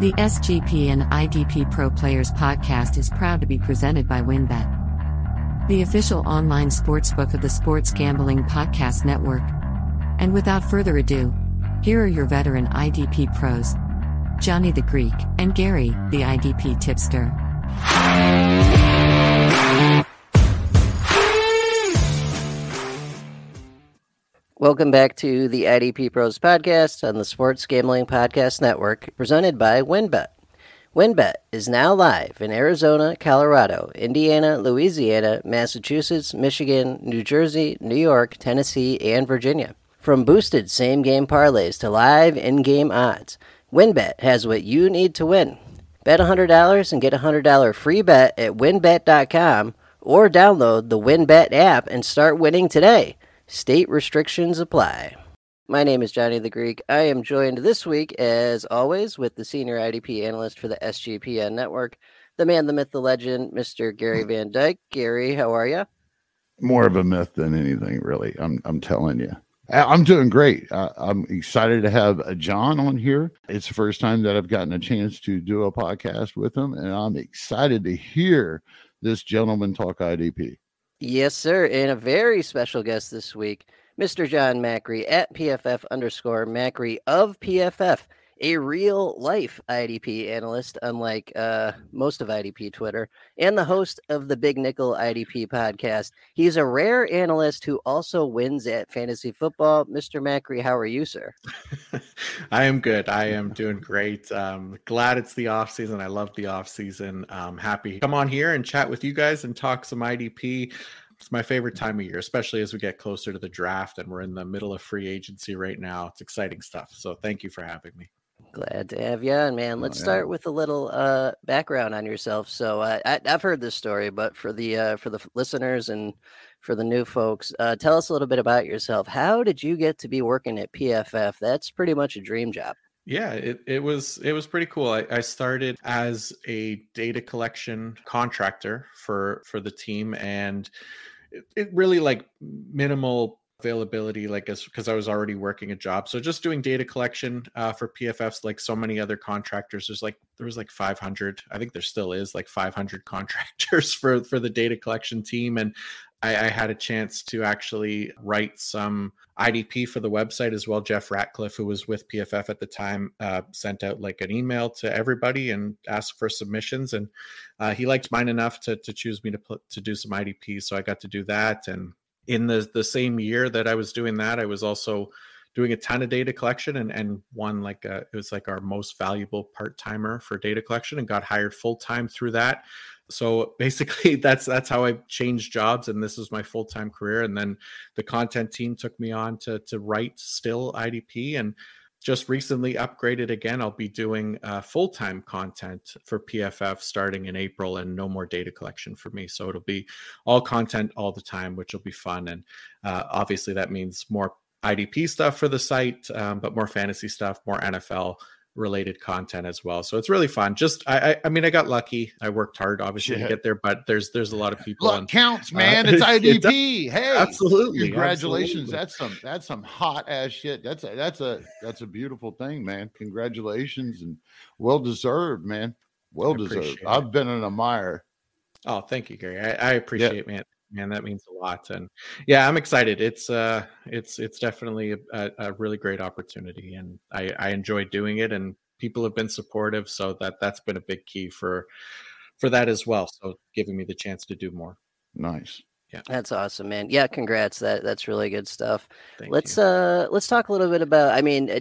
The SGPN IDP Pro Players podcast is proud to be presented by WynnBET, the official online sportsbook of the Sports Gambling Podcast Network. And without further ado, here are your veteran IDP pros Johnny the Greek and Gary, the IDP tipster. Welcome back to the IDP Pros podcast on the Sports Gambling Podcast Network, presented by WynnBET. WynnBET is now live in Arizona, Colorado, Indiana, Louisiana, Massachusetts, Michigan, New Jersey, New York, Tennessee, and Virginia. From boosted same game parlays to live in game odds, WynnBET has what you need to win. Bet $100 and get a $100 free bet at wynnbet.com or download the WynnBET app and start winning today. State restrictions apply. My name is Johnny the Greek. I am joined this week, as always, with the senior IDP analyst for the SGPN network, the man, the myth, the legend, Mr. Gary Van Dyke. Gary, how are you? More of a myth than anything, really. I'm I'm telling you. I'm doing great. Uh, I'm excited to have uh, John on here. It's the first time that I've gotten a chance to do a podcast with him, and I'm excited to hear this gentleman talk IDP. Yes, sir. And a very special guest this week, Mr. Jon Macri at PFF underscore Macri of PFF, a real life IDP analyst, unlike uh, most of IDP Twitter, and the host of the Big Nickel IDP podcast. He's a rare analyst who also wins at fantasy football. Mr. Macri, how are you, sir? I am good. I am doing great. Um, glad it's the off season. I love the off season. Um, happy come on here and chat with you guys and talk some IDP. It's my favorite time of year, especially as we get closer to the draft and we're in the middle of free agency right now. It's exciting stuff. So thank you for having me. Glad to have you on, man. Let's oh, yeah. start with a little uh, background on yourself. So uh, I, have heard this story, but for the uh, for the listeners and for the new folks, uh, tell us a little bit about yourself. How did you get to be working at PFF? That's pretty much a dream job. Yeah, it, it was it was pretty cool. I, I started as a data collection contractor for for the team, and it, it really like minimal availability like as because i was already working a job. So just doing data collection uh, for pffs like so many other contractors there's like there was like 500 i think there still is like 500 contractors for for the data collection team. And I, I had a chance to actually write some idp for the website as well. Jeff ratcliffe who was with pff at the time uh, sent out like an email to everybody and asked for submissions. And uh, he liked mine enough to, to choose me to put to do some idp so i got to do that and in the the same year that I was doing that, I was also doing a ton of data collection and and won like a, it was like our most valuable part timer for data collection and got hired full time through that. So basically, that's that's how I changed jobs, and this is my full time career. And then the content team took me on to to write still IDP and just recently upgraded again. I'll be doing uh, full time content for PFF starting in April and no more data collection for me. So it'll be all content all the time, which will be fun. And uh, obviously, that means more IDP stuff for the site, um, but more fantasy stuff, more NFL related content as well. So it's really fun. Just I I, I mean I got lucky. I worked hard obviously yeah. to get there, but there's there's a lot of people Luck on, counts, uh, man. Uh, it's IDP. it hey, absolutely. Congratulations. Absolutely. That's some that's some hot ass shit. That's a that's a that's a beautiful thing, man. Congratulations and well deserved, man. Well deserved. I've been an admirer. Oh, thank you, Gary. I, I appreciate, yeah. man man that means a lot and yeah i'm excited. It's uh it's it's definitely a, a really great opportunity and i i enjoy doing it and people have been supportive so that that's been a big key for for that as well so giving me the chance to do more. Nice yeah. That's awesome, man. Yeah, congrats. That that's really good stuff. Thank let's you. uh let's talk a little bit about I mean uh,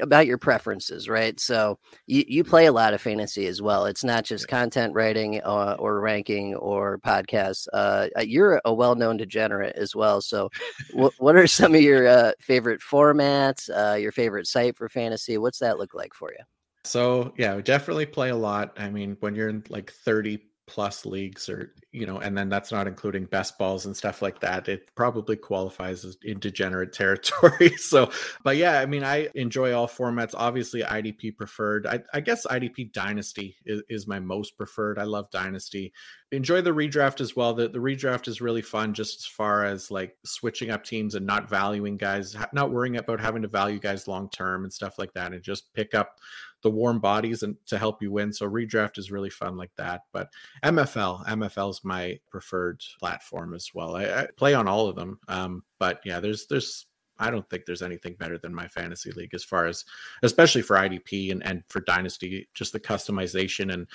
about your preferences, right? So you you play a lot of fantasy as well. It's not just content writing uh, or ranking or podcasts. Uh, uh you're a well-known degenerate as well. So what what are some of your uh, favorite formats, uh, your favorite site for fantasy? What's that look like for you? So yeah, definitely play a lot. I mean, when you're in like 30 plus leagues or you know and then that's not including best balls and stuff like that it probably qualifies as in degenerate territory so but yeah i mean i enjoy all formats obviously idp preferred i, I guess idp dynasty is, is, my most preferred i love dynasty enjoy the redraft as well the, the redraft is really fun just as far as like switching up teams and not valuing guys not worrying about having to value guys long term and stuff like that and just pick up the warm bodies and to help you win. So redraft is really fun like that. But MFL, MFL is my preferred platform as well. I, I play on all of them. Um, but yeah, there's there's I don't think there's anything better than my fantasy league as far as especially for IDP and, and for dynasty, just the customization and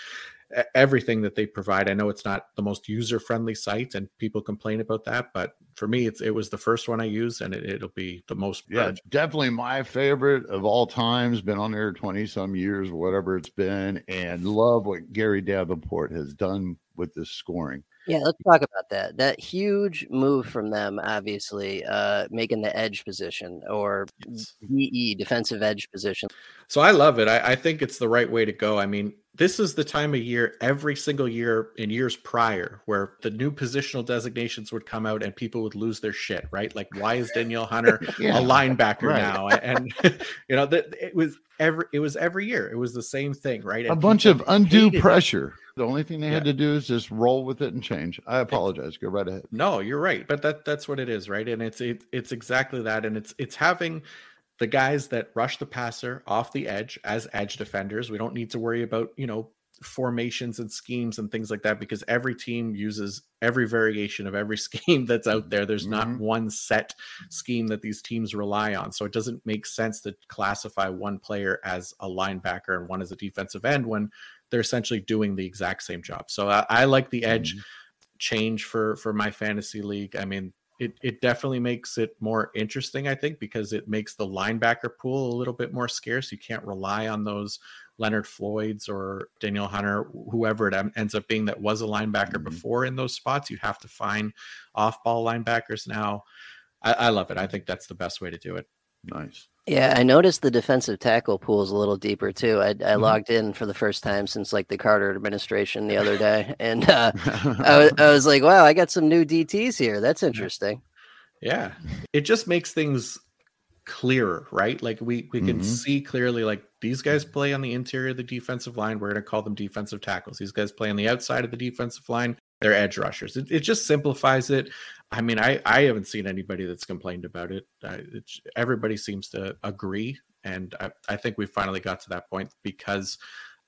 everything that they provide. I know it's not the most user friendly site and people complain about that, but for me, it's, it was the first one I used and it, will be the most. Yeah, definitely my favorite of all times. Been on there 20 some years, whatever it's been, and love what Gary Davenport has done with this scoring. Yeah, let's talk about that. That huge move from them, obviously, uh, making the edge position or DE, defensive edge position. So I love it. I, I think it's the right way to go. I mean, this is the time of year every single year in years prior where the new positional designations would come out and people would lose their shit, right? Like, why is Danielle Hunter yeah, a linebacker right. now? And you know, that it was every it was every year. It was the same thing, right? And a bunch of undue pressure. It. The only thing they yeah. had to do is just roll with it and change. I apologize. Go right ahead. No, you're right, but that that's what it is, right? And it's it, it's exactly that, and it's it's having the guys that rush the passer off the edge as edge defenders. We don't need to worry about, you know, formations and schemes and things like that because every team uses every variation of every scheme that's out there. There's mm-hmm. not one set scheme that these teams rely on. So it doesn't make sense to classify one player as a linebacker and one as a defensive end when they're essentially doing the exact same job. So I, I like the edge mm-hmm. change for for my fantasy league. I mean, it, it definitely makes it more interesting, I think, because it makes the linebacker pool a little bit more scarce. You can't rely on those Leonard Floyd's or Danielle Hunter, whoever it ends up being that was a linebacker mm-hmm. before in those spots. You have to find off ball linebackers now. I, I love it. I think that's the best way to do it. Nice. Yeah, I noticed the defensive tackle pool is a little deeper too. I, I mm-hmm. logged in for the first time since like the Carter administration the other day, and uh, I, was, I was like, "Wow, I got some new DTS here. That's interesting." Yeah, it just makes things clearer, right? Like we we can mm-hmm. see clearly, like these guys play on the interior of the defensive line. We're going to call them defensive tackles. These guys play on the outside of the defensive line. They're edge rushers. It, it just simplifies it. I mean, I I haven't seen anybody that's complained about it. Everybody seems to agree, and I, I think we finally got to that point because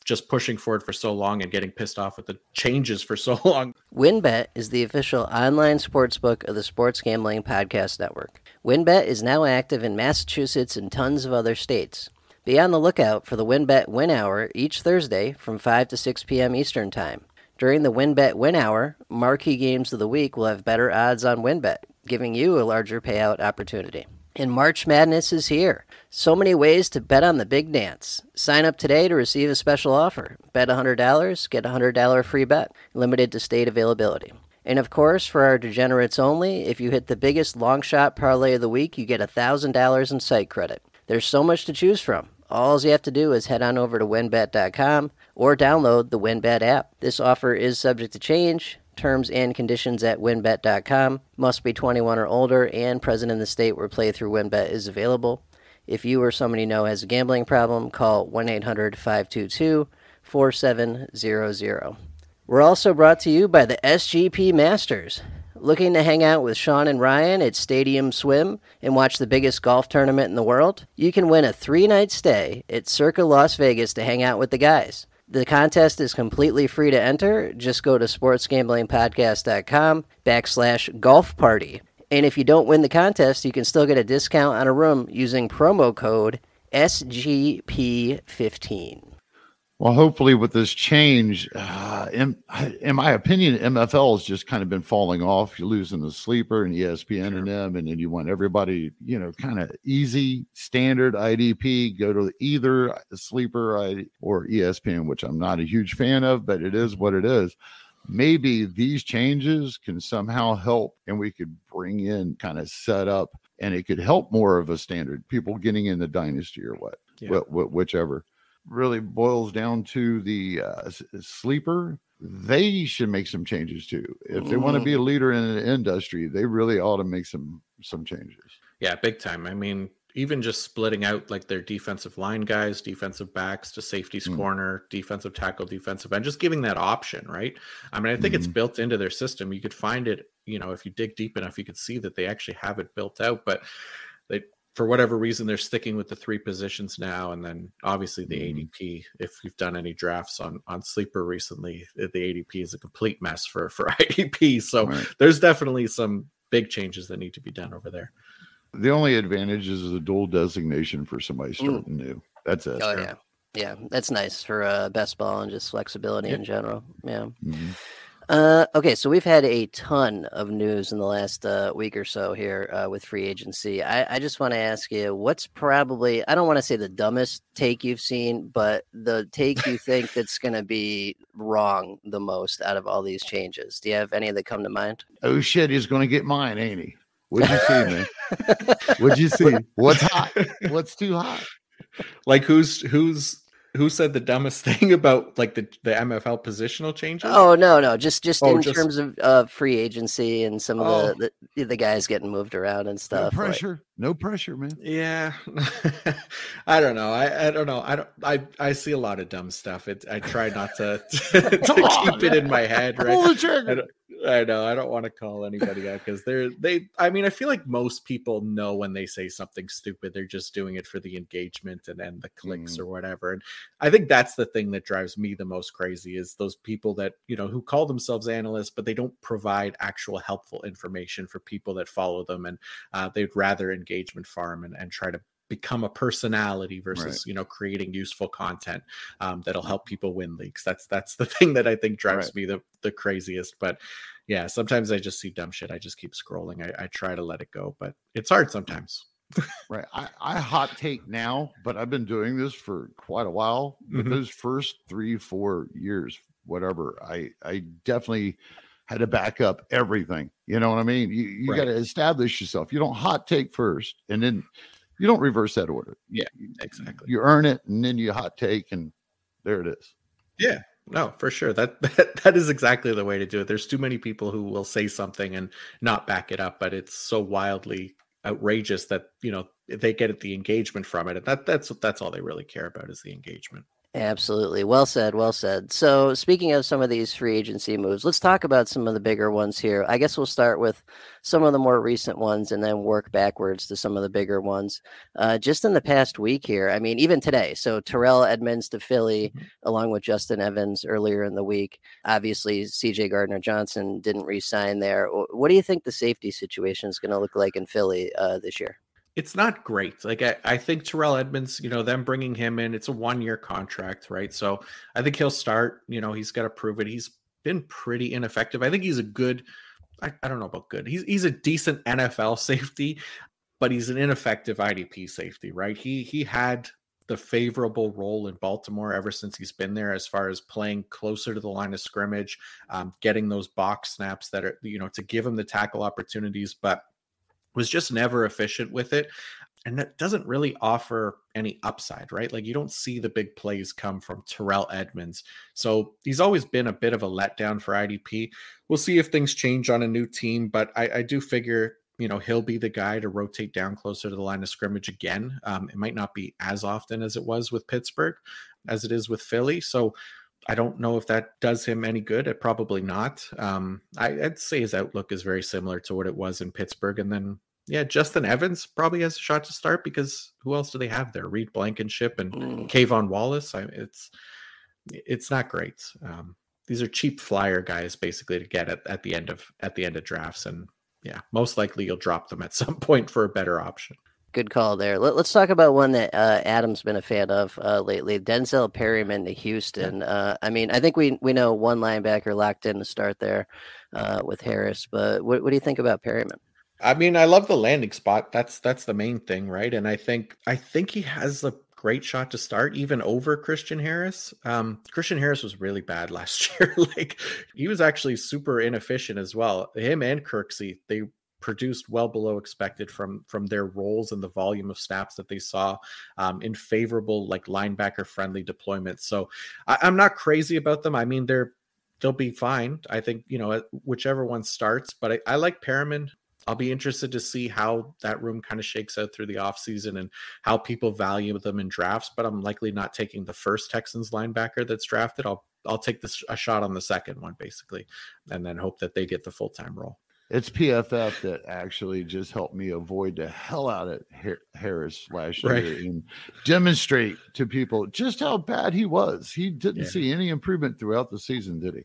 just pushing for it for so long and getting pissed off with the changes for so long. WynnBET is the official online sportsbook of the Sports Gambling Podcast Network. WynnBET is now active in Massachusetts and tons of other states. Be on the lookout for the WynnBET Win Hour each Thursday from 5 to 6 p.m. Eastern Time. During the WynnBET Win Hour, marquee games of the week will have better odds on WynnBET, giving you a larger payout opportunity. And March Madness is here. So many ways to bet on the big dance. Sign up today to receive a special offer. Bet $100, get a $100 free bet, limited to state availability. And of course, for our degenerates only, if you hit the biggest long shot parlay of the week, you get $1,000 in site credit. There's so much to choose from. All you have to do is head on over to wynnbet.com or download the WynnBET app. This offer is subject to change. Terms and conditions at wynnbet.com. Must be 21 or older and present in the state where playthrough WynnBET is available. If you or somebody you know has a gambling problem, call 1 800 522 4700. We're also brought to you by the SGP Masters. Looking to hang out with Sean and Ryan at Stadium Swim and watch the biggest golf tournament in the world? You can win a three night stay at Circa Las Vegas to hang out with the guys. The contest is completely free to enter. Just go to sportsgamblingpodcast.com backslash golf party. And if you don't win the contest, you can still get a discount on a room using promo code SGP15. Well, hopefully, with this change, uh, in, in my opinion, MFL has just kind of been falling off. You're losing the sleeper and ESPN sure. and them, and then you want everybody, you know, kind of easy, standard IDP. Go to either sleeper or ESPN, which I'm not a huge fan of, but it is what it is. Maybe these changes can somehow help, and we could bring in kind of set up, and it could help more of a standard people getting in the dynasty or what, yeah. wh- wh- whichever really boils down to the uh, sleeper, they should make some changes too. If they want to be a mm-hmm. leader in an industry, they really ought to make some some changes. Yeah, big time. I mean, even just splitting out like their defensive line guys, defensive backs to safeties mm. corner, defensive tackle, defensive end, just giving that option, right? I mean, I think mm. it's mm-hmm. built into their system. You could find it, you know, if you dig deep enough, you could see that they actually have it built out, but for whatever reason they're sticking with the three positions now and then obviously the Mhm. adp if you've done any drafts on on sleeper recently the adp is a complete mess for for idp so Right. there's definitely some big changes that need to be done over there The only advantage is the dual designation for somebody starting new. That's it. Oh yeah, yeah. That's nice for uh, best ball and just flexibility Yep. in general. Yeah. Mhm. Uh, okay, so we've had a ton of news in the last uh, week or so here uh, with free agency. I, I just want to ask you, what's probably I don't want to say the dumbest take you've seen, but the take you think that's going to be wrong the most out of all these changes. Do you have any that come to mind? Oh shit, he's going to get mine, ain't he? What'd you see, man? What'd you see? What's hot? What's too hot? like who's who's who said the dumbest thing about like the the mfl positional changes Oh no, no, just just Oh, in just- terms of uh, free agency and some of Oh. the, the the guys getting moved around and No stuff. like- pressure. No pressure, man. Yeah, I don't know. I, I don't know. I don't. I I see a lot of dumb stuff. It. I try not to to Come on, keep it in my head. Pull Right. the trigger. I, know. I don't want to call anybody out because they're they. I mean, I feel like most people know when they say something stupid, they're just doing it for the engagement and then the clicks Mm. or whatever. And I think that's the thing that drives me the most crazy is those people that you know who call themselves analysts, but they don't provide actual helpful information for people that follow them, and uh, they'd rather engagement farm and, and try to become a personality versus Right. you know creating useful content um, that'll help people win leagues. That's that's the thing that I think drives Right. me the the craziest. But yeah, sometimes I just see dumb shit. I just keep scrolling. I, I try to let it go, but it's hard sometimes. Right. I, I hot take now, but I've been doing this for quite a while. Mhm. those first three, four years, whatever, I I definitely had to back up everything. You know what I mean? You you Right. got to establish yourself. You don't hot take first, and then you don't reverse that order. Yeah, exactly. You earn it, and then you hot take, and there it is. Yeah, no, for sure. That, that that is exactly the way to do it. There's too many people who will say something and not back it up, but it's so wildly outrageous that you know they get the engagement from it, and that that's that's all they really care about is the engagement. Absolutely. Well said. Well said. So, speaking of some of these free agency moves, let's talk about some of the bigger ones here. I guess we'll start with some of the more recent ones and then work backwards to some of the bigger ones. Uh, just in the past week here, I mean, even today. So, Terrell Edmunds to Philly, Mhm. along with Justin Evans earlier in the week. Obviously, CJ Gardner Johnson didn't re sign there. What do you think the safety situation is going to look like in Philly uh, this year? It's not great. Like I, I think Terrell Edmunds, you know, them bringing him in, it's a one year contract, right? So I think he'll start. You know, he's got to prove it. He's been pretty ineffective. I think he's a good. I, I don't know about good. He's he's a decent NFL safety, but he's an ineffective IDP safety, right? He he had the favorable role in Baltimore ever since he's been there, as far as playing closer to the line of scrimmage, um, getting those box snaps that are you know to give him the tackle opportunities, but was just never efficient with it. And that doesn't really offer any upside, right? Like you don't see the big plays come from Terrell Edmunds. So he's always been a bit of a letdown for IDP. We'll see if things change on a new team, but I, I do figure, you know, he'll be the guy to rotate down closer to the line of scrimmage again. Um, it might not be as often as it was with Pittsburgh as it is with Philly. So I don't know if that does him any good. It probably not. Um, I, I'd say his outlook is very similar to what it was in Pittsburgh. And then, yeah, Justin Evans probably has a shot to start because who else do they have there? Reed Blankenship and Mm. K'Von Wallace. I, it's it's not great. Um, these are cheap flyer guys basically to get at, at the end of at the end of drafts, and yeah, most likely you'll drop them at some point for a better option. Good call there. Let, us talk about one that uh, Adam's been a fan of uh, lately. Denzel Perryman to Houston. Uh, I mean, I think we we know one linebacker locked in to start there uh, with Harris, but what, what do you think about Perryman? I mean, I love the landing spot. That's that's the main thing, right? And I think I think he has a great shot to start, even over Christian Harris. Um, Christian Harris was really bad last year. like he was actually super inefficient as well. Him and Kirksey, they produced well below expected from from their roles and the volume of snaps that they saw um, in favorable like linebacker friendly deployments. So I, I'm not crazy about them. I mean, they're they'll be fine. I think you know whichever one starts, but I, I like Perryman. I'll be interested to see how that room kind of shakes out through the offseason and how people value them in drafts. But I'm likely not taking the first Texans linebacker that's drafted. I'll I'll take this a shot on the second one basically, and then hope that they get the full time role. It's PFF that actually just helped me avoid the hell out of Harris last right. year and demonstrate to people just how bad he was. He didn't yeah. see any improvement throughout the season, did he?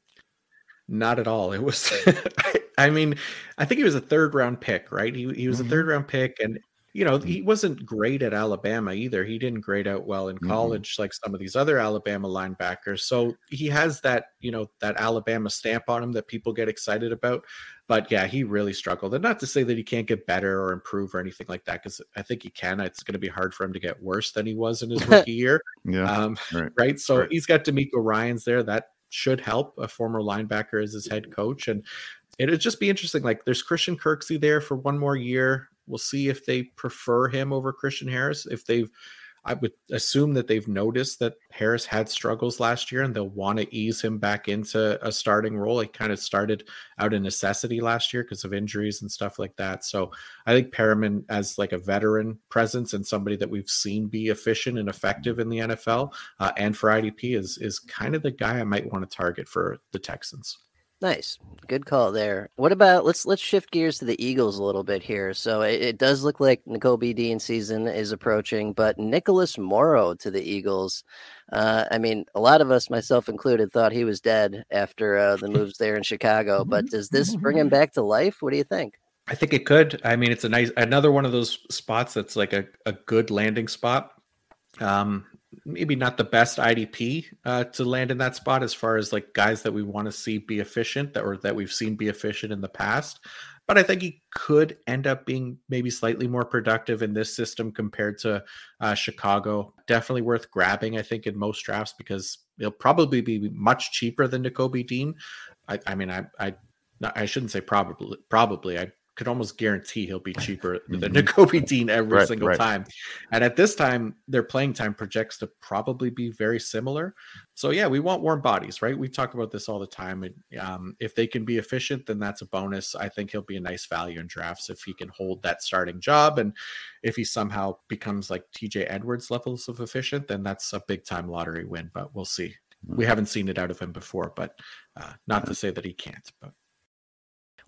Not at all. It was, I mean, I think he was a third round pick, right? He, he was mm-hmm. a third round pick, and you know, he wasn't great at Alabama either. He didn't grade out well in mm-hmm. college mm-hmm. like some of these other Alabama linebackers. So he has that, you know, that Alabama stamp on him that people get excited about. But yeah, he really struggled. And not to say that he can't get better or improve or anything like that, because I think he can. It's going to be hard for him to get worse than he was in his rookie year. yeah. Um, right. right. So right. he's got DeMeco Ryans there. That should help a former linebacker as his head coach. And it'd just be interesting. Like there's Christian Kirksey there for one more year. We'll see if they prefer him over Christian Harris. If they've, I would assume that they've noticed that Harris had struggles last year and they'll want to ease him back into a starting role. He kind of started out of necessity last year because of injuries and stuff like that. So I think Perryman as like a veteran presence and somebody that we've seen be efficient and effective in the NFL uh, and for IDP is is kind of the guy I might want to target for the Texans. Nice, good call there. What about let's let's shift gears to the Eagles a little bit here. So it, it does look like Nakobe Dean season is approaching, but Nicholas Morrow to the Eagles. Uh, I mean, a lot of us, myself included, thought he was dead after uh, the moves there in Chicago. But does this bring him back to life? What do you think? I think it could. I mean, it's a nice another one of those spots that's like a, a good landing spot. Um, maybe not the best IDP uh, to land in that spot as far as like guys that we want to see be efficient that or that we've seen be efficient in the past. But I think he could end up being maybe slightly more productive in this system compared to uh, Chicago. Definitely worth grabbing, I think, in most drafts because he'll probably be much cheaper than Nakobe Dean. I, I mean, I, I I shouldn't say probably. Probably, I could almost guarantee he'll be cheaper than mm-hmm. Dean every right, single right. time. And at this time, their playing time projects to probably be very similar. So yeah, we want warm bodies, right? We talk about this all the time. And um, if they can be efficient, then that's a bonus. I think he'll be a nice value in drafts if he can hold that starting job. And if he somehow becomes like TJ Edwards levels of efficient, then that's a big time lottery win. But we'll see. We mm-hmm. haven't seen it out of him before, but uh, not to say that he can't. But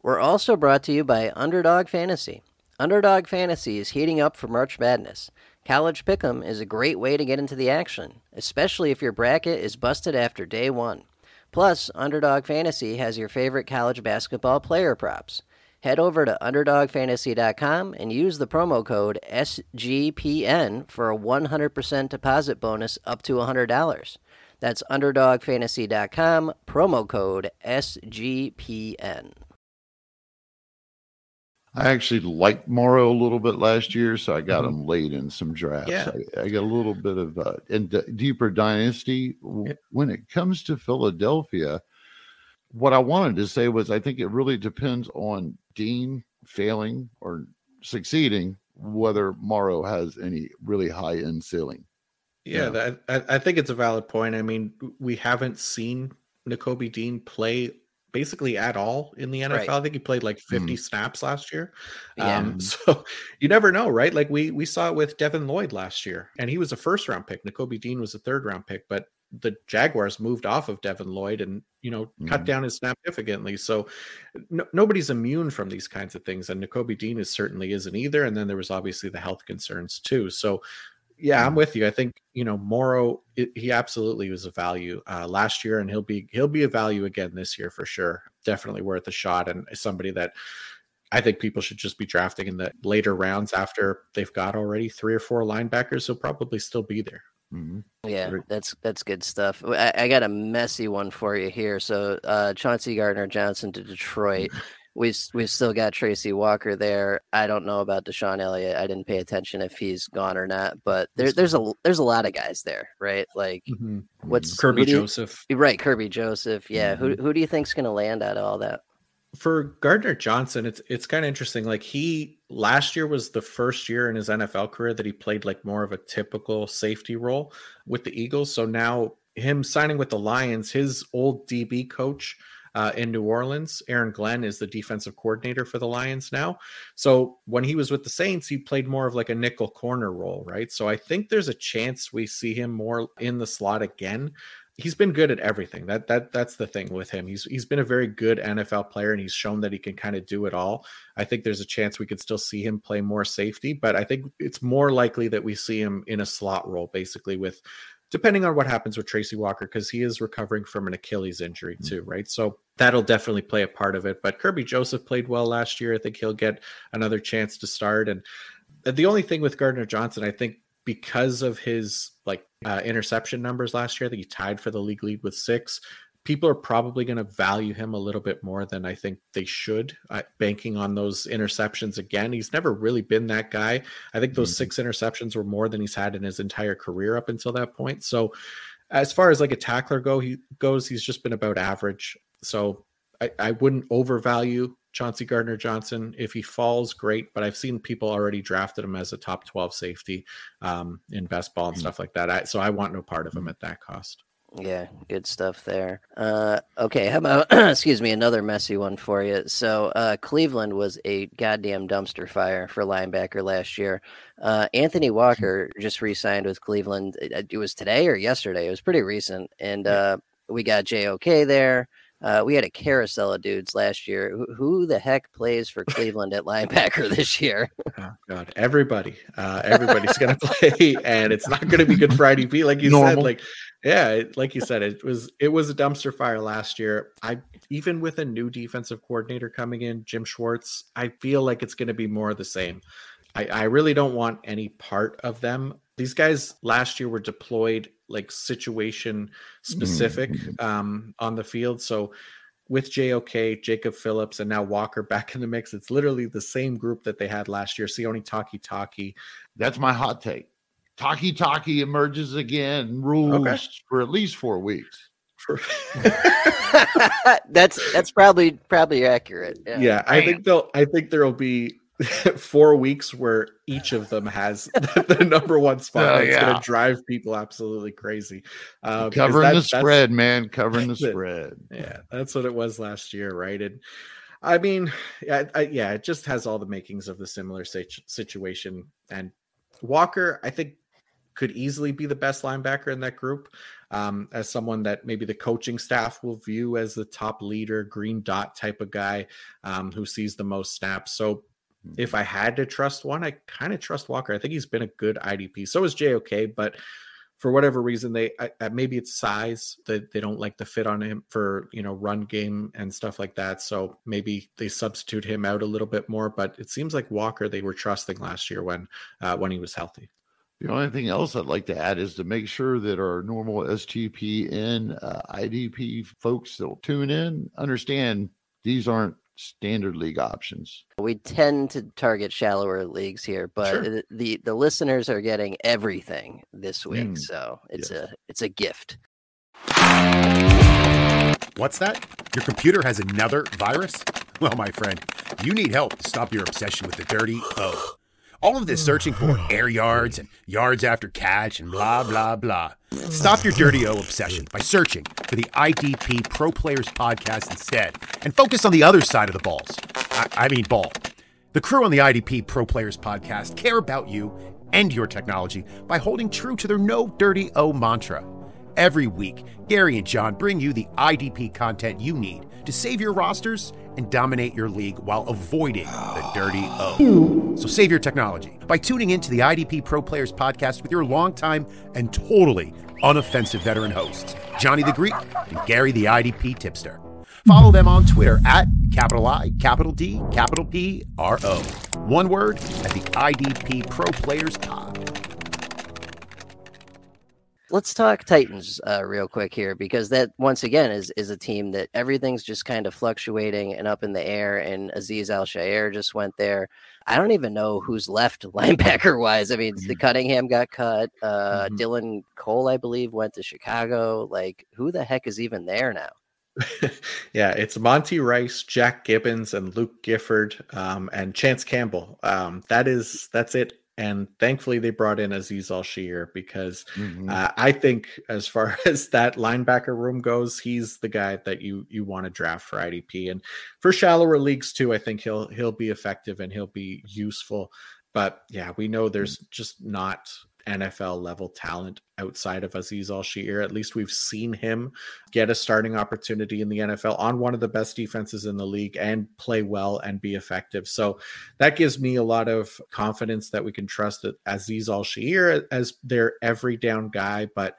we're also brought to you by Underdog Fantasy. Underdog Fantasy is heating up for March Madness. College Pick'em is a great way to get into the action, especially if your bracket is busted after day one. Plus, Underdog Fantasy has your favorite college basketball player props. Head over to UnderdogFantasy.com and use the promo code SGPN for a 100% deposit bonus up to $100. That's UnderdogFantasy.com, promo code SGPN. I actually liked Morrow a little bit last year, so I got mm-hmm. him late in some drafts. Yeah. I, I got a little bit of uh, in d- deeper dynasty. Yeah. When it comes to Philadelphia, what I wanted to say was I think it really depends on Dean failing or succeeding whether Morrow has any really high end ceiling. Yeah, yeah. That, I, I think it's a valid point. I mean, we haven't seen Nakobe Dean play basically at all in the NFL. Right. I think he played like 50 mm. snaps last year. Yeah. Um, so you never know, right? Like we we saw it with Devin Lloyd last year, and he was a first round pick. Nakobe Dean was a third round pick, but the Jaguars moved off of Devin Lloyd and you know mm. cut down his snap significantly. So no, nobody's immune from these kinds of things, and Nakobe Dean is certainly isn't either. And then there was obviously the health concerns too. So yeah, I'm with you. I think you know Morrow. It, he absolutely was a value uh, last year, and he'll be he'll be a value again this year for sure. Definitely worth a shot, and somebody that I think people should just be drafting in the later rounds after they've got already three or four linebackers. He'll probably still be there. Mm-hmm. Yeah, that's that's good stuff. I, I, got a messy one for you here. So uh, Chauncey Gardner Johnson to Detroit. we've we've still got Tracy Walker there. I don't know about DeShon Elliott. I didn't pay attention if he's gone or not, but there, there's a there's a lot of guys there, right? Like mm-hmm. what's Kerby Joseph, right? Kerby Joseph, yeah. Mm-hmm. Who who do you think's going to land out of all that? For Gardner Johnson, it's it's kind of interesting. Like he last year was the first year in his NFL career that he played like more of a typical safety role with the Eagles. So now him signing with the Lions, his old DB coach uh, in New Orleans. Aaron Glenn is the defensive coordinator for the Lions now. So when he was with the Saints, he played more of like a nickel corner role, right? So I think there's a chance we see him more in the slot again. he's been good at everything. That that that's the thing with him. He's he's been a very good NFL player and he's shown that he can kind of do it all. I think there's a chance we could still see him play more safety, but I think it's more likely that we see him in a slot role basically with depending on what happens with Tracy Walker because he is recovering from an Achilles injury mm. too, right? So that'll definitely play a part of it. But Kerby Joseph played well last year. I think he'll get another chance to start and the only thing with Gardner Johnson, I think because of his like uh, interception numbers last year, that he tied for the league lead with six. People are probably going to value him a little bit more than I think they should, uh, banking on those interceptions again. He's never really been that guy. I think those mm-hmm. six interceptions were more than he's had in his entire career up until that point. So, as far as like a tackler go, he goes, he's just been about average. So, I, I wouldn't overvalue Chauncey Gardner Johnson. If he falls, great. But I've seen people already drafted him as a top 12 safety um, in best ball and mm. stuff like that. I, so I want no part of him mm. at that cost. Yeah, good stuff there. Uh, okay, how about excuse me, another messy one for you. So uh, Cleveland was a goddamn dumpster fire for linebacker last year. Uh, Anthony hmm. Walker just re-signed with Cleveland. It, it, was today or yesterday. It was pretty recent, and uh, we got JOK there. Uh, we had a carousel of dudes last year. Who, who the heck plays for Cleveland at linebacker this year? oh God, everybody, uh, everybody's gonna play, and it's not gonna be good Friday. IDP, like you Normal. said. Like, yeah, it, like you said, it was it was a dumpster fire last year. I even with a new defensive coordinator coming in, Jim Schwartz, I feel like it's gonna be more of the same. I, I really don't want any part of them. These guys last year were deployed like situation specific mm-hmm. um, on the field. So with JOK, Jacob Phillips, and now Walker back in the mix, it's literally the same group that they had last year. Sione Takitaki. That's my hot take. Takitaki emerges again, rules okay. for at least four weeks. that's that's probably probably accurate. Yeah, yeah I think they'll. I think there'll be four weeks where each of them has the, number one spot. Oh, it's yeah. going to drive people absolutely crazy. Uh, covering that, the spread, man. Covering the spread. Yeah, that's what it was last year, right? And I mean, yeah, I, yeah, it just has all the makings of the similar situation. And Walker, I think, could easily be the best linebacker in that group. Um, as someone that maybe the coaching staff will view as the top leader, green dot type of guy um, who sees the most snaps. So if I had to trust one, I kind of trust Walker. I think he's been a good IDP. So is JOK, but for whatever reason, they I, maybe it's size that they don't like the fit on him for you know run game and stuff like that. So maybe they substitute him out a little bit more. But it seems like Walker they were trusting last year when uh, when he was healthy. The only thing else I'd like to add is to make sure that our normal SGP and uh, IDP folks that will tune in understand these aren't standard league options. We tend to target shallower leagues here, but sure. the the listeners are getting everything this week, mm. so it's yes. a it's a gift. What's that? Your computer has another virus? Well, my friend, you need help to stop your obsession with the dirty O. All of this searching for air yards and yards after catch and blah, blah, blah. Stop your dirty O obsession by searching for the IDP Pro Players podcast instead and focus on the other side of the balls. I, I mean, ball. The crew on the IDP Pro Players podcast care about you and your technology by holding true to their no dirty O mantra. Every week, Gary and John bring you the IDP content you need to save your rosters and dominate your league while avoiding the dirty O. So save your technology by tuning into the IDP Pro Players podcast with your longtime and totally unoffensive veteran hosts, Johnny the Greek and Gary the IDP Tipster. Follow them on Twitter at capital I, capital D, capital P, R O. One word at the IDP Pro Players Pod let's talk Titans uh, real quick here because that once again is is a team that everything's just kind of fluctuating and up in the air. And Azeez Al-Shaair just went there. I don't even know who's left linebacker wise. I mean, mm-hmm. the Cunningham got cut. Uh, mm-hmm. Dylan Cole, I believe, went to Chicago. Like, who the heck is even there now? yeah, it's Monty Rice, Jack Gibbens, and Luke Gifford, um, and Chance Campbell. Um, that is that's it and thankfully they brought in Azeez Al-Shaair because mm-hmm. uh, I think as far as that linebacker room goes, he's the guy that you you want to draft for IDP and for shallower leagues too. I think he'll he'll be effective and he'll be useful. But yeah, we know there's mm. just not NFL level talent outside of Azeez Al Shaair. At least we've seen him get a starting opportunity in the NFL on one of the best defenses in the league and play well and be effective. So that gives me a lot of confidence that we can trust Azeez Al Shaair as their every down guy. But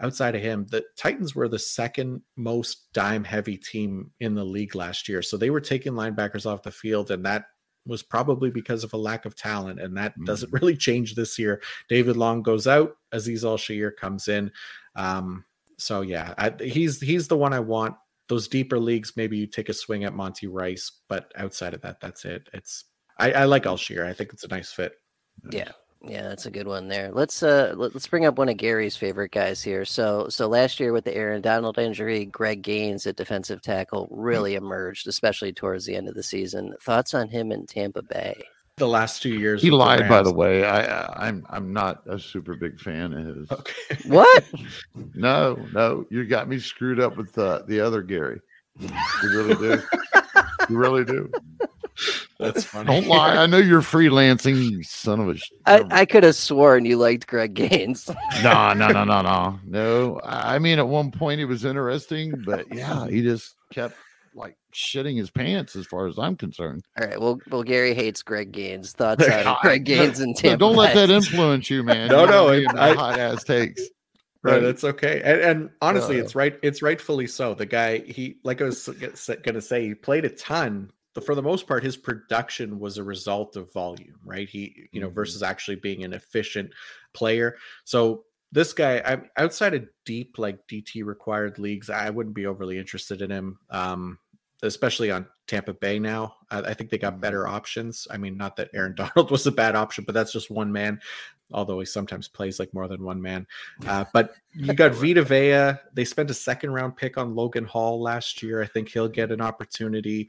outside of him, the Titans were the second most dime heavy team in the league last year. So they were taking linebackers off the field, and that was probably because of a lack of talent, and that mm-hmm. doesn't really change this year. David Long goes out, Azeez Al Shaair comes in. Um, so yeah, I, he's he's the one I want. Those deeper leagues, maybe you take a swing at Monty Rice, but outside of that, that's it. It's I, I like Al Shaair. I think it's a nice fit. Yeah, yeah, that's a good one there. Let's uh let's bring up one of Gary's favorite guys here. So so last year with the Aaron Donald injury, Greg Gaines at defensive tackle really emerged, especially towards the end of the season. Thoughts on him in Tampa Bay? The last two years, he lied. The by the way, I I'm I'm not a super big fan of his. Okay. What? no, no, you got me screwed up with the the other Gary. You really do. you really do. That's funny. Don't lie. I know you're freelancing, you son of a. I, I could have sworn you liked Greg Gaines. no, no, no, no, no, no. I mean, at one point it was interesting, but yeah, he just kept like shitting his pants as far as I'm concerned. All right. Well, well, Gary hates Greg Gaines. Thoughts on Greg Gaines and Tampa? don't let that influence you, man. no, no, it, I, hot ass takes. Right, that's okay, and, and honestly, uh, it's right. It's rightfully so. The guy, he like I was gonna say, he played a ton, for the most part, his production was a result of volume, right? He, you know, mm-hmm. versus actually being an efficient player. So this guy, I'm outside of deep like DT required leagues, I wouldn't be overly interested in him. Um, especially on Tampa Bay now. I, I, think they got better mm-hmm. options. I mean, not that Aaron Donald was a bad option, but that's just one man, although he sometimes plays like more than one man. Uh, but you got Vita Vea. They spent a second round pick on Logan Hall last year. I think he'll get an opportunity.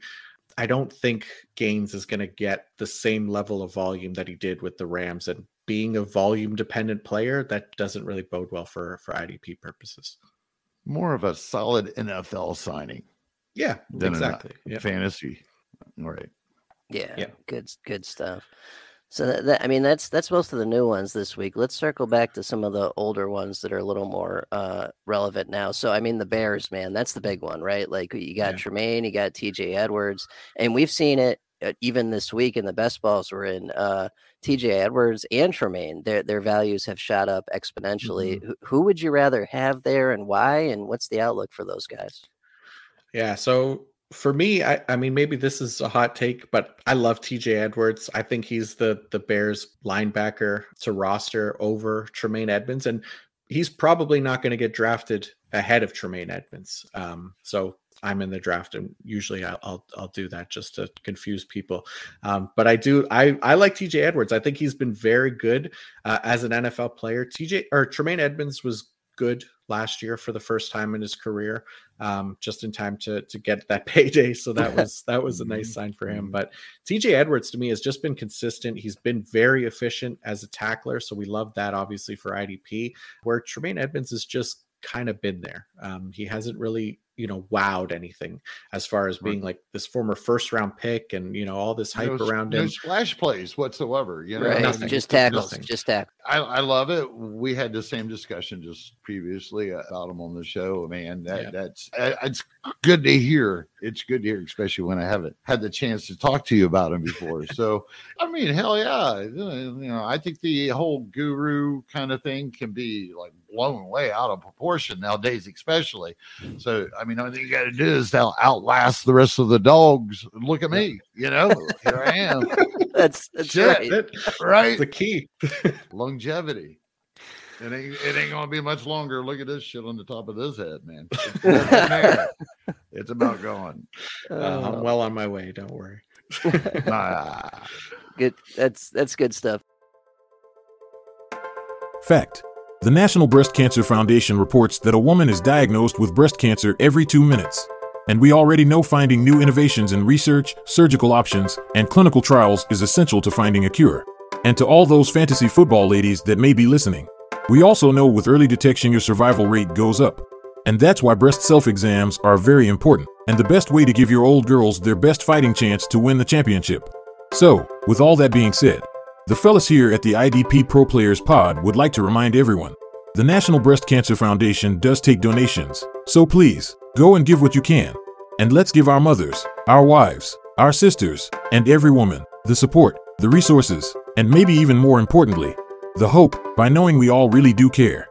I don't think Gaines is going to get the same level of volume that he did with the Rams. And being a volume dependent player, that doesn't really bode well for for IDP purposes. More of a solid NFL signing. Yeah, uh, exactly. Yep. Fantasy. All right. Yeah, yeah, good good stuff. So that, that, I mean that's that's most of the new ones this week. Let's circle back to some of the older ones that are a little more uh, relevant now. So I mean the Bears, man, that's the big one, right? Like you got yeah. Tremaine, you got T.J. Edwards, and we've seen it uh, even this week in the best balls we're in. Uh, T.J. Edwards and Tremaine, their their values have shot up exponentially. Mm-hmm. Who, who would you rather have there, and why? And what's the outlook for those guys? Yeah, so for me, I, I mean, maybe this is a hot take, but I love TJ Edwards. I think he's the the Bears linebacker to roster over Tremaine Edmunds, and he's probably not going to get drafted ahead of Tremaine Edmunds. Um, so I'm in the draft, and usually I'll, I'll, I'll do that just to confuse people. Um, but I do I I like TJ Edwards. I think he's been very good uh, as an NFL player. TJ or Tremaine Edmunds was good last year for the first time in his career, um, just in time to to get that payday. So that was that was a nice sign for him. But TJ Edwards to me has just been consistent. He's been very efficient as a tackler, so we love that obviously for IDP. Where Tremaine Edmunds is just kind of been there. Um, he hasn't really you know wowed anything as far as being like this former first round pick and you know all this hype no, around no him. splash plays whatsoever. You know, right. Nothing. just tackles, Nothing. just tackle. I, I love it. We had the same discussion just previously about him on the show. Man, that yeah. that's it's good to hear. It's good to hear, especially when I haven't had the chance to talk to you about him before. so, I mean, hell yeah, you know, I think the whole guru kind of thing can be like blown way out of proportion nowadays, especially. So, I mean, all you got to do is to outlast the rest of the dogs. Look at me, you know, here I am. that's that's Shit, right. right. The key longevity. It ain't, it ain't gonna be much longer. Look at this shit on the top of this head, man. It's, it's about going. Uh, I'm oh. well on my way. Don't worry. good. That's that's good stuff. Fact. The National Breast Cancer Foundation reports that a woman is diagnosed with breast cancer every two minutes. And we already know finding new innovations in research, surgical options, and clinical trials is essential to finding a cure. And to all those fantasy football ladies that may be listening, we also know with early detection your survival rate goes up. And that's why breast self exams are very important, and the best way to give your old girls their best fighting chance to win the championship. So, with all that being said, The fellas here at the IDP Pro Players Pod would like to remind everyone the National Breast Cancer Foundation does take donations, so please go and give what you can. And let's give our mothers, our wives, our sisters, and every woman the support, the resources, and maybe even more importantly, the hope by knowing we all really do care.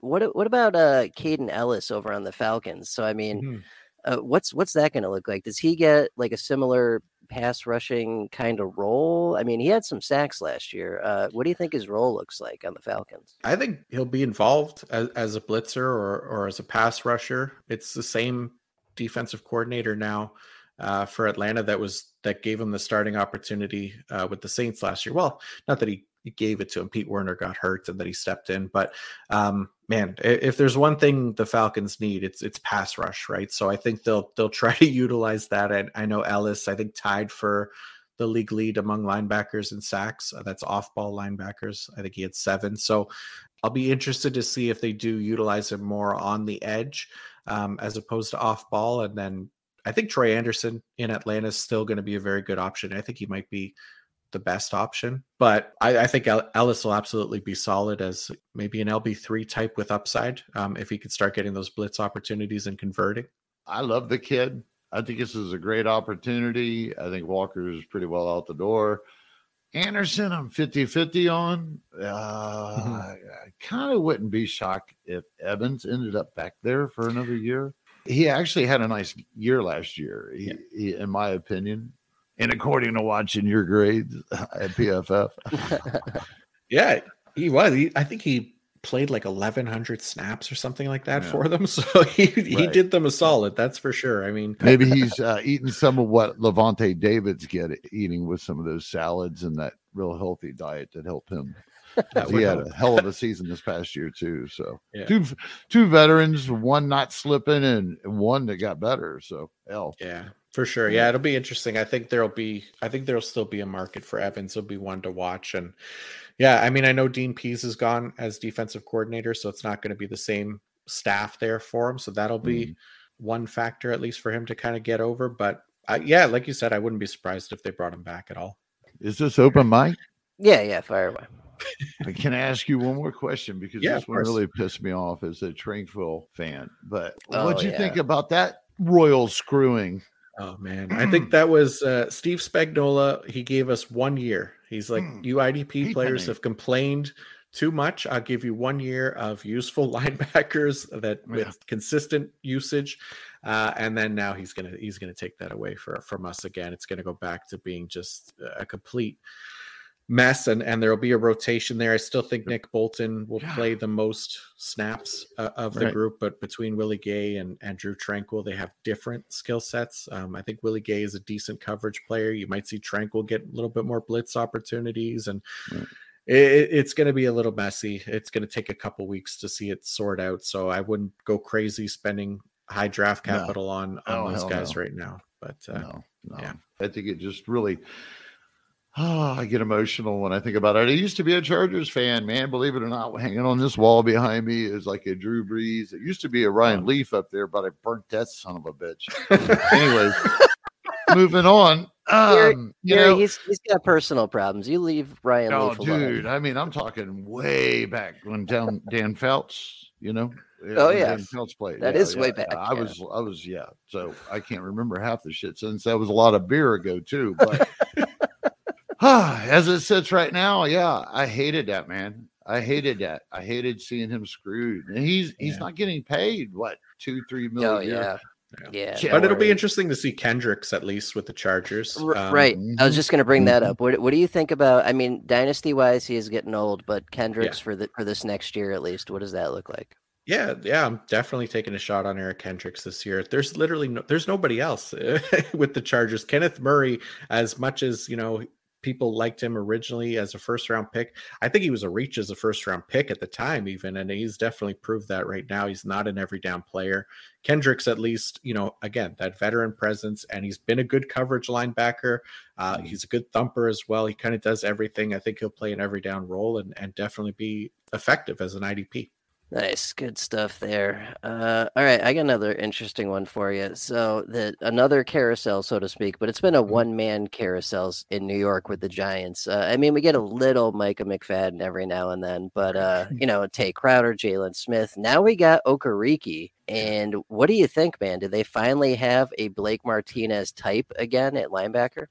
What what about uh Kaden Elliss over on the Falcons? So I mean, Mhm. Uh, what's what's that going to look like? Does he get like a similar pass rushing kind of role? I mean, he had some sacks last year. Uh, what do you think his role looks like on the Falcons? I think he'll be involved as, as a blitzer or or as a pass rusher. It's the same defensive coordinator now uh, for Atlanta that was that gave him the starting opportunity uh, with the Saints last year. Well, not that he, he gave it to him. Pete Werner got hurt and that he stepped in, but um, man, if there's one thing the Falcons need, it's it's pass rush, right? So I think they'll they'll try to utilize that. And I know Elliss, I think tied for the league lead among linebackers in sacks. Uh, that's off ball linebackers. I think he had seven. So I'll be interested to see if they do utilize him more on the edge um, as opposed to off ball. And then I think Troy Andersen in Atlanta is still going to be a very good option. I think he might be the best option, but I, I think Elliss will absolutely be solid as maybe an LB3 type with upside um, if he could start getting those blitz opportunities and converting. I love the kid. I think this is a great opportunity. I think Walker is pretty well out the door. Anderson, I'm 50 50 on. Uh, I, I kind of wouldn't be shocked if Evans ended up back there for another year. He actually had a nice year last year, he, he, in my opinion. And according to watching your grades at PFF, Yeah, he was. He, I think he played like 1100 snaps or something like that Yeah. for them. So he, he Right. did them a solid. That's for sure. I mean, maybe he's uh, eating some of what Lavonte David's get eating with some of those salads and that real healthy diet that helped him. that he had help. a hell of a season this past year too. So Yeah. two two veterans, one not slipping, and one that got better. So hell, Yeah, for sure. Yeah, it'll be interesting. I think there'll be I think there'll still be a market for Evans. It'll be one to watch. And yeah, I mean, I know Dean Pees is gone as defensive coordinator, so it's not going to be the same staff there for him. So that'll be mm. one factor at least for him to kind of get over. But I, yeah, like you said, I wouldn't be surprised if they brought him back at all. is this open mic? Yeah, yeah, fire away. I Can I ask you one more question because Yeah, this one course. really pissed me off as a Tranquill fan. But Oh, what'd you think about that royal screwing? Oh man, I think that was uh, Steve Spagnuolo. He gave us one year. He's like, Hmm. you IDP players have complained too much. I'll give you one year of useful linebackers that with Yeah. consistent usage, uh, and then now he's gonna he's gonna take that away for, from us again. It's gonna go back to being just a complete mess, and and there will be a rotation there. I still think Nick Bolton will Yeah. play the most snaps uh, of the Right. group, but between Willie Gay and, and Drew Tranquill, they have different skill sets. Um, I think Willie Gay is a decent coverage player. You might see Tranquill get a little bit more blitz opportunities, and Right. it, it's going to be a little messy. It's going to take a couple weeks to see it sort out. So I wouldn't go crazy spending high draft No. capital on on Oh, those guys no. right now. But uh, no, no. yeah. I think it just really. Oh, I get emotional when I think about it. I used to be a Chargers fan, man. Believe it or not, hanging on this wall behind me is like a Drew Brees. It used to be a Ryan Leaf up there, but I burnt that son of a bitch. Anyways, moving on. Gary- Um, you Gary, know, he's he's got personal problems. You leave Ryan oh, Leaf alone. dude. I mean, I'm talking way back when down Dan Phelps, you know. Oh, yeah. Dan Phelps played. That That is is way back, I was, I was, yeah. So I can't remember half the shit since that was a lot of beer ago too. But as it sits right now, yeah, I hated that man. I hated that. I hated seeing him screwed, and he's he's Yeah. not getting paid what two, three million. Oh yeah, Yeah. yeah. Yeah, but it'll be interesting to see Kendricks at least with the Chargers. R- Um, right. I was mhm, just going to bring that mhm. up. What What do you think about? I mean, dynasty wise, he is getting old, but Kendricks for the for this next year at least. What does that look like? Yeah, yeah, I'm definitely taking a shot on Eric Kendricks this year. There's literally no, there's nobody else with the Chargers. Kenneth Murray, as much as you know, people liked him originally as a first round pick. I think he was a reach as a first round pick at the time, even, and he's definitely proved that right now. He's not an every down player. Kendricks, at least, you know, again that veteran presence, and he's been a good coverage linebacker. Uh, Mhm. He's a good thumper as well. He kind of does everything. I think he'll play an every down role and and definitely be effective as an IDP. Nice, good stuff there. Uh, all right, I got another interesting one for you. So the another carousel, so to speak, but it's been a Mhm. one man carousels in New York with the Giants. Uh, I mean, we get a little Micah McFadden every now and then, but uh, you know, Tae Crowder, Jaylon Smith. Now we got Okariki. And what do you think, man? Do they finally have a Blake Martinez type again at linebacker?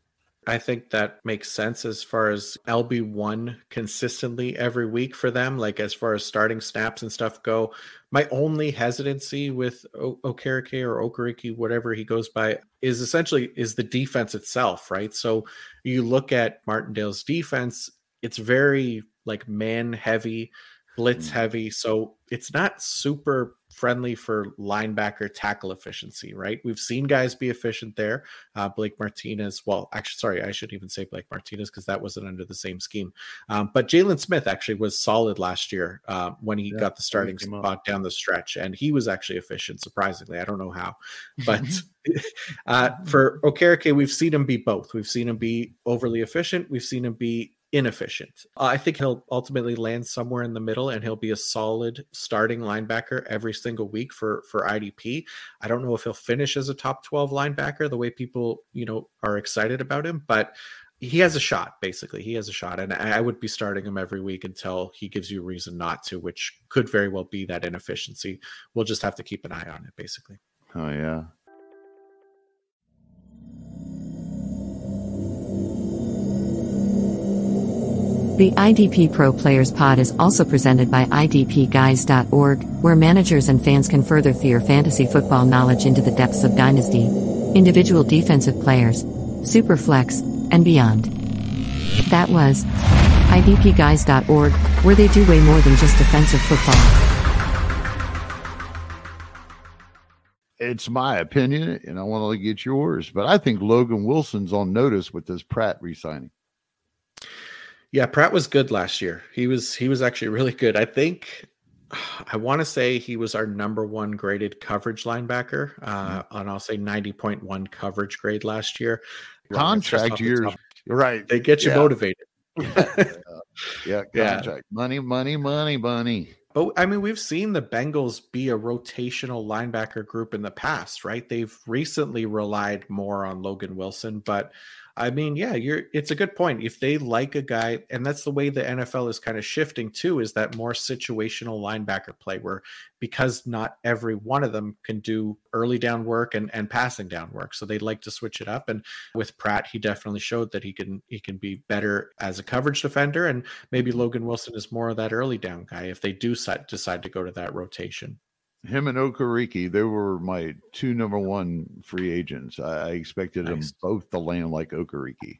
I think that makes sense as far as LB1 consistently every week for them, like as far as starting snaps and stuff go. My only hesitancy with o- Okereke or Okariki, whatever he goes by, is essentially is the defense itself, right? So you look at Martindale's defense, it's very like man heavy, blitz Mm. heavy. So it's not super friendly for linebacker tackle efficiency, right? We've seen guys be efficient there. Uh, Blake Martinez, well, actually, sorry, I shouldn't even say Blake Martinez because that wasn't under the same scheme. Um, but Jaylon Smith actually was solid last year uh, when he Yeah, got the starting up. spot down the stretch, and he was actually efficient, surprisingly. I don't know how, but uh, for Okereke, we've seen him be both. We've seen him be overly efficient. We've seen him be inefficient. I think he'll ultimately land somewhere in the middle, and he'll be a solid starting linebacker every single week for for IDP. I don't know if he'll finish as a top twelve linebacker the way people you know are excited about him, but he has a shot. Basically, he has a shot, and I would be starting him every week until he gives you a reason not to, which could very well be that inefficiency. We'll just have to keep an eye on it, basically. Oh yeah. The IDP Pro Players Pod is also presented by IDPGuys.org, where managers and fans can further their fantasy football knowledge into the depths of Dynasty, individual defensive players, Superflex, and beyond. That was IDPGuys.org, where they do way more than just defensive football. It's my opinion, and I want to get yours, but I think Logan Wilson's on notice with this Pratt resigning. Yeah, Pratt was good last year. He was he was actually really good. I think I want to say he was our number one graded coverage linebacker, uh, and I'll say ninety point one coverage grade last year. Wrong, it's just Contract the years, right? They get you Yeah. motivated. Yeah, Yeah. contract money, money, money, money. But I mean, we've seen the Bengals be a rotational linebacker group in the past, right? They've recently relied more on Logan Wilson, but I mean, yeah, you're it's a good point. If they like a guy, and that's the way the NFL is kind of shifting too, is that more situational linebacker play where because not every one of them can do early down work and, and passing down work. So they like to switch it up. And with Pratt, he definitely showed that he can he can be better as a coverage defender. And maybe mm-hmm. Logan Wilson is more of that early down guy if they do decide to go to that rotation. Him and Okariki, they were my two number one free agents. I, I expected Nice. them both to land like Okariki.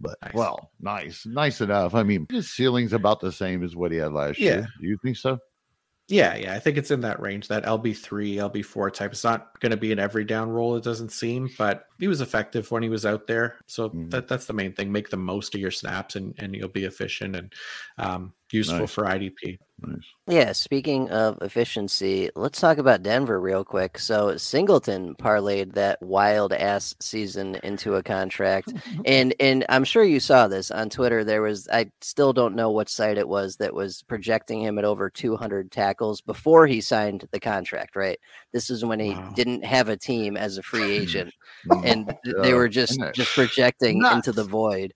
But Nice. well, nice, nice enough. I mean, his ceiling's about the same as what he had last Yeah. year. Do you think so? Yeah, yeah, I think it's in that range, that LB three, LB four type. It's not going to be an every down role, it doesn't seem, but he was effective when he was out there. So Mhm. that that's the main thing. Make the most of your snaps, and and you'll be efficient and um, useful Nice. for IDP. Nice. Yeah, speaking of efficiency, let's talk about Denver real quick. So Singleton parlayed that wild ass season into a contract. and and I'm sure you saw this on Twitter. There was I still don't know what site it was that was projecting him at over 200 tackles before he signed the contract, right? This is when he Wow. didn't have a team as a free agent Mm. and th- they were just just projecting into the void.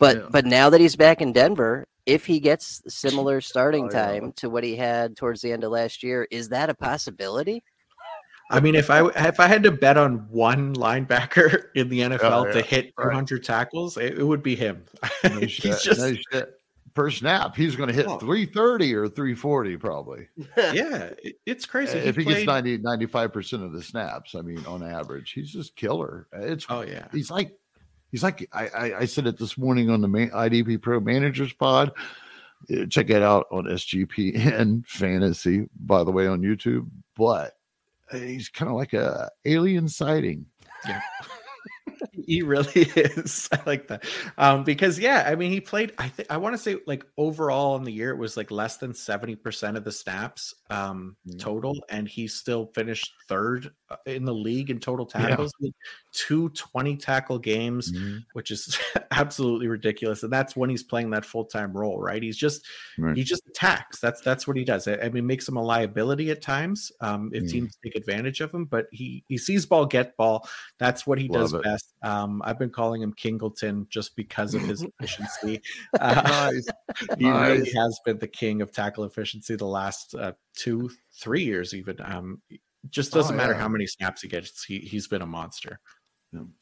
But Yeah. but now that he's back in Denver, if he gets similar starting Oh, yeah. time to what he had towards the end of last year, is that a possibility? I mean, if I if I had to bet on one linebacker in the oh, NFL yeah, to hit right. tackles, it, it would be him. No He's shit, just no shit. Per snap, he's going to hit Oh. 330 or 340 probably. yeah, it- it's crazy. if he played- gets 90, 95% of the snaps, I mean, on average, he's just killer. It's oh yeah, he's like he's like I, I I said it this morning on the IDP Pro Managers Pod. Uh, Check it out on SGPN Fantasy, by the way, on YouTube. But uh, he's kind of like a alien sighting. Yeah. he really is. I like that. Um, because yeah, I mean, he played. I think I want to say like overall in the year, it was like less than seventy percent of the snaps um, mm-hmm. total, and he still finished third uh, in the league in total tackles. Yeah. Two 20 tackle games, mm-hmm. which is absolutely ridiculous. And that's when he's playing that full time role, right? He's just right. he just attacks. That's that's what he does. I, I mean, makes him a liability at times um, if mm-hmm. teams take advantage of him. But he he sees ball, get ball. That's what he Love does it. best. Um, I've been calling him Kingleton just because of his efficiency. Uh, nice. He nice. really has been the king of tackle efficiency the last uh, two, three years, even. Um, just doesn't oh, matter how many snaps he gets. He he's been a monster.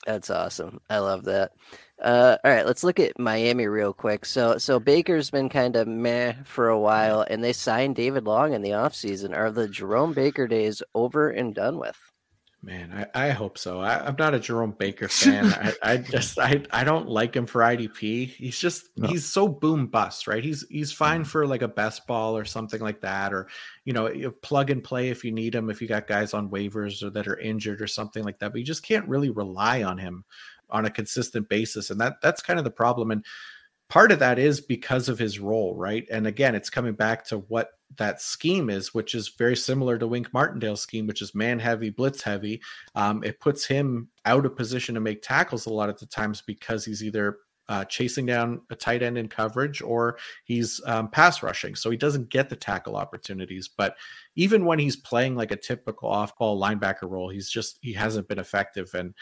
That's awesome. I love that. Uh, all right, let's look at Miami real quick. So, so Baker's been kind of meh for a while, and they signed David Long in the offseason. Are the Jerome Baker days over and done with? Man, I, I hope so. I, am not a Jerome Baker fan. I, I, just I, I don't like him for IDP. He's just no. he's so boom bust, right? He's he's fine mm. for like a best ball or something like that, or you know, plug and play if you need him, if you got guys on waivers or that are injured or something like that. But you just can't really rely on him on a consistent basis, and that that's kind of the problem. And part of that is because of his role, right? And again, it's coming back to what that scheme is, which is very similar to Wink Martindale's scheme, which is man heavy, blitz heavy. Um, it puts him out of position to make tackles a lot of the times because he's either uh, chasing down a tight end in coverage or he's um, pass rushing. So he doesn't get the tackle opportunities. But even when he's playing like a typical off ball linebacker role, he's just, he hasn't been effective. And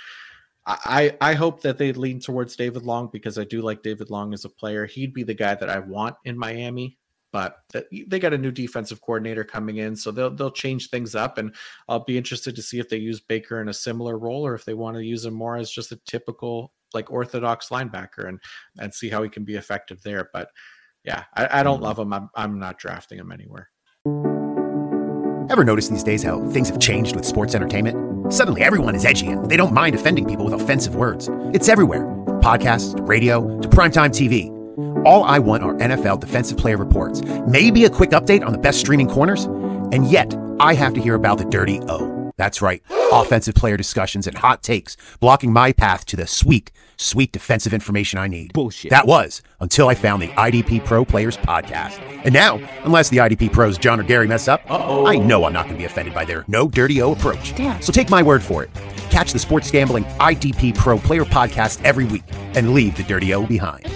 I, I hope that they lean towards David Long because I do like David Long as a player. He'd be the guy that I want in Miami, but they got a new defensive coordinator coming in, so they'll they'll change things up, and I'll be interested to see if they use Baker in a similar role or if they want to use him more as just a typical like orthodox linebacker and and see how he can be effective there. But yeah, I, I don't mm-hmm. love him. I'm I'm not drafting him anywhere. Ever notice these days how things have changed with sports entertainment? Suddenly everyone is edgy and they don't mind offending people with offensive words. It's everywhere podcasts to radio to primetime TV. All I want are NFL defensive player reports, maybe a quick update on the best streaming corners, and yet I have to hear about the dirty O. That's right, offensive player discussions and hot takes blocking my path to the sweet sweet defensive information I need. Bullshit. That was until I found the IDP Pro Players podcast. And now, unless the IDP pros John or Gary mess up, Uh-oh. I know I'm not going to be offended by their no dirty O approach. Damn. So take my word for it. Catch the Sports Gambling IDP Pro Player podcast every week and leave the dirty O behind.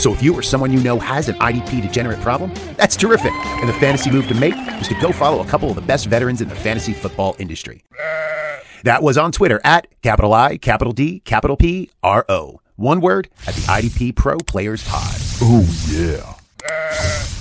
So if you or someone you know has an IDP degenerate problem, that's terrific. And the fantasy move to make is to go follow a couple of the best veterans in the fantasy football industry. That was on Twitter at capital I, capital D, capital P, R O. One word at the IDP Pro Players Pod. Oh yeah.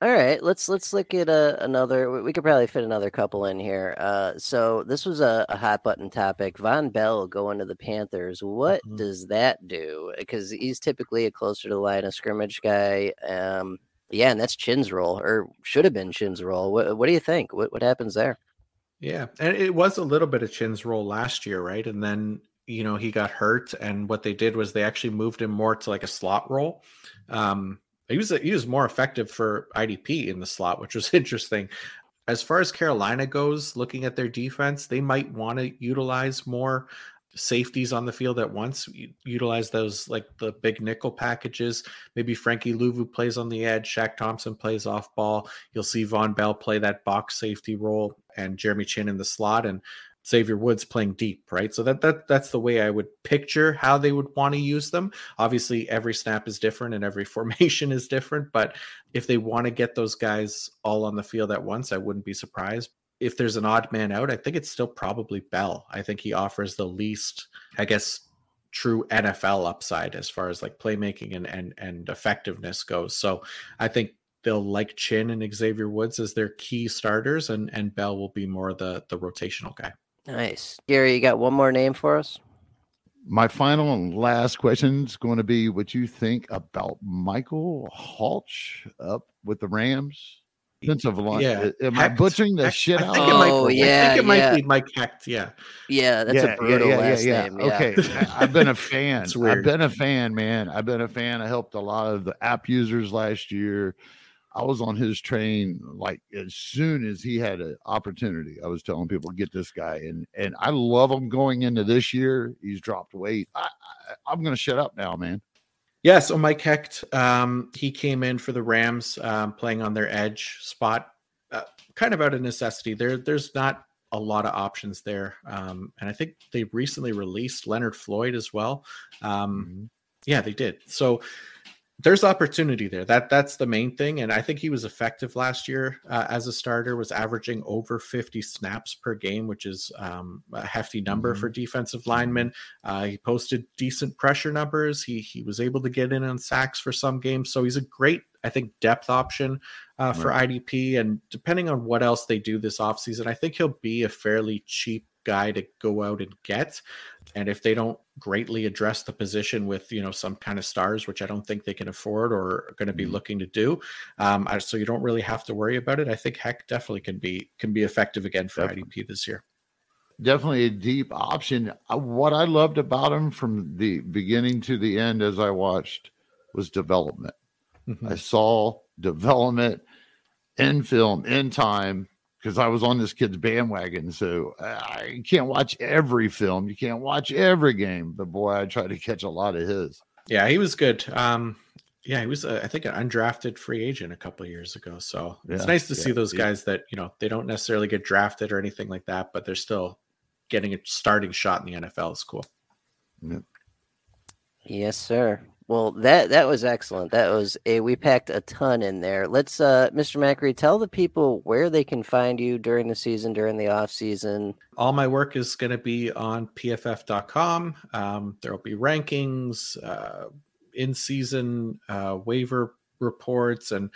All right, let's let's look at uh, another. We could probably fit another couple in here. Uh, so this was a, a, hot button topic. Vonn Bell going to the Panthers. What mm-hmm. does that do? Because he's typically a closer to the line of scrimmage guy. Um, yeah, and that's Chinn's role, or should have been Chinn's role. What, what do you think? What what happens there? Yeah, and it was a little bit of Chinn's role last year, right? And then you know he got hurt, and what they did was they actually moved him more to like a slot role. Um, he was he was more effective for IDP in the slot, which was interesting. As far as Carolina goes, looking at their defense, they might want to utilize more safeties on the field at once. Utilize those like the big nickel packages. Maybe Frankie Luvu plays on the edge. Shaq Thompson plays off ball. You'll see Vonn Bell play that box safety role and Jeremy Chinn in the slot and Xavier Woods playing deep, right? So that that that's the way I would picture how they would want to use them. Obviously, every snap is different and every formation is different, but if they want to get those guys all on the field at once, I wouldn't be surprised if there's an odd man out, I think it's still probably Bell. I think he offers the least, I guess, true NFL upside as far as like playmaking and and and effectiveness goes. So I think they'll like Chinn and Xavier Woods as their key starters, and and Bell will be more the the rotational guy. Nice, Gary. You got one more name for us? My final and last question is going to be what you think about Michael Halch up with the Rams. Defensive line. Yeah. Am Hoecht? I butchering the Hoecht? shit out? Oh, might, yeah. I think it might yeah. be Mike Hoecht. Yeah. Yeah. That's yeah, a brutal yeah, last yeah, name. Yeah. Okay. I've been a fan. I've been a fan, man. I've been a fan. I helped a lot of the app users last year I was on his train like as soon as he had an opportunity. I was telling people get this guy, and and I love him going into this year. He's dropped weight. I, I, am going to shut up now, man. Yeah, so Mike Hoecht, um, he came in for the Rams, um, playing on their edge spot, uh, kind of out of necessity. There, there's not a lot of options there, um, and I think they recently released Leonard Floyd as well. Um, mm-hmm. Yeah, they did. So there's opportunity there. That that's the main thing, and I think he was effective last year uh, as a starter. Was averaging over 50 snaps per game, which is um, a hefty number mm-hmm. for defensive linemen. Uh, he posted decent pressure numbers. He he was able to get in on sacks for some games, so he's a great, I think, depth option uh, for. IDP. And depending on what else they do this offseason, I think he'll be a fairly cheap guy to go out and get. And if they don't greatly address the position with you know some kind of stars, which I don't think they can afford or are going to be mm-hmm. looking to do, um, so you don't really have to worry about it. I think Hoecht definitely can be can be effective again for definitely. IDP this year. Definitely a deep option. Uh, what I loved about him from the beginning to the end, as I watched, was development. Mm-hmm. I saw development in film, in time, because I was on this kid's bandwagon. So I can't watch every film. You can't watch every game, but boy, I try to catch a lot of his. Yeah, he was good. Um, yeah, he was, uh, I think, an undrafted free agent a couple years ago. So it's yeah, nice to yeah, see those yeah. guys that you know they don't necessarily get drafted or anything like that, but they're still getting a starting shot in the NFL. Is cool. Yes, sir. Well, that that was excellent. That was a we packed a ton in there. Let's uh Mr. Macri tell the people where they can find you during the season, during the off season. All my work is going to be on pff.com. Um, there'll be rankings, uh, in season uh, waiver reports and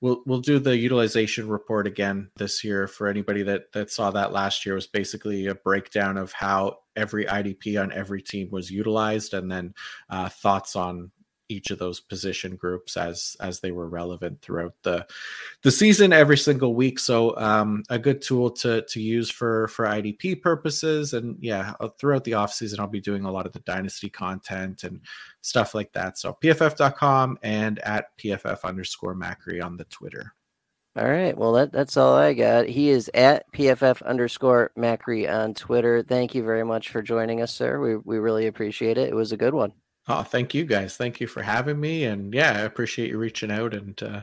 we'll we'll do the utilization report again this year for anybody that that saw that last year was basically a breakdown of how every IDP on every team was utilized and then uh, thoughts on each of those position groups as as they were relevant throughout the the season every single week so um, a good tool to to use for for idp purposes and yeah uh, throughout the off season i'll be doing a lot of the dynasty content and stuff like that so pff.com and at pff underscore macri on the twitter all right. Well, that, that's all I got. He is at PFF underscore Macri on Twitter. Thank you very much for joining us, sir. We, we really appreciate it. It was a good one. Oh, thank you guys. Thank you for having me. And yeah, I appreciate you reaching out. And uh,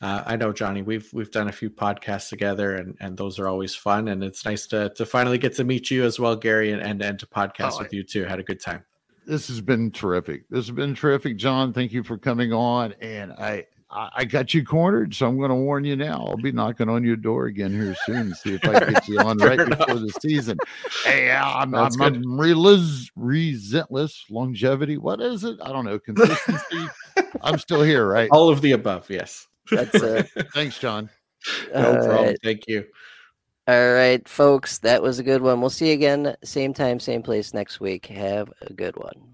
uh, I know Johnny, we've we've done a few podcasts together, and and those are always fun. And it's nice to to finally get to meet you as well, Gary, and and, and to podcast oh, with you too. Had a good time. This has been terrific. This has been terrific, John. Thank you for coming on. And I I got you cornered, so I'm going to warn you now. I'll be knocking on your door again here soon. See if I get you on right before the season. Hey, I'm, I'm, I'm relentless, resentless longevity. What is it? I don't know. Consistency. I'm still here, right? All of the above. Yes. That's it. Thanks, John. No All problem. Right. Thank you. All right, folks. That was a good one. We'll see you again, same time, same place next week. Have a good one.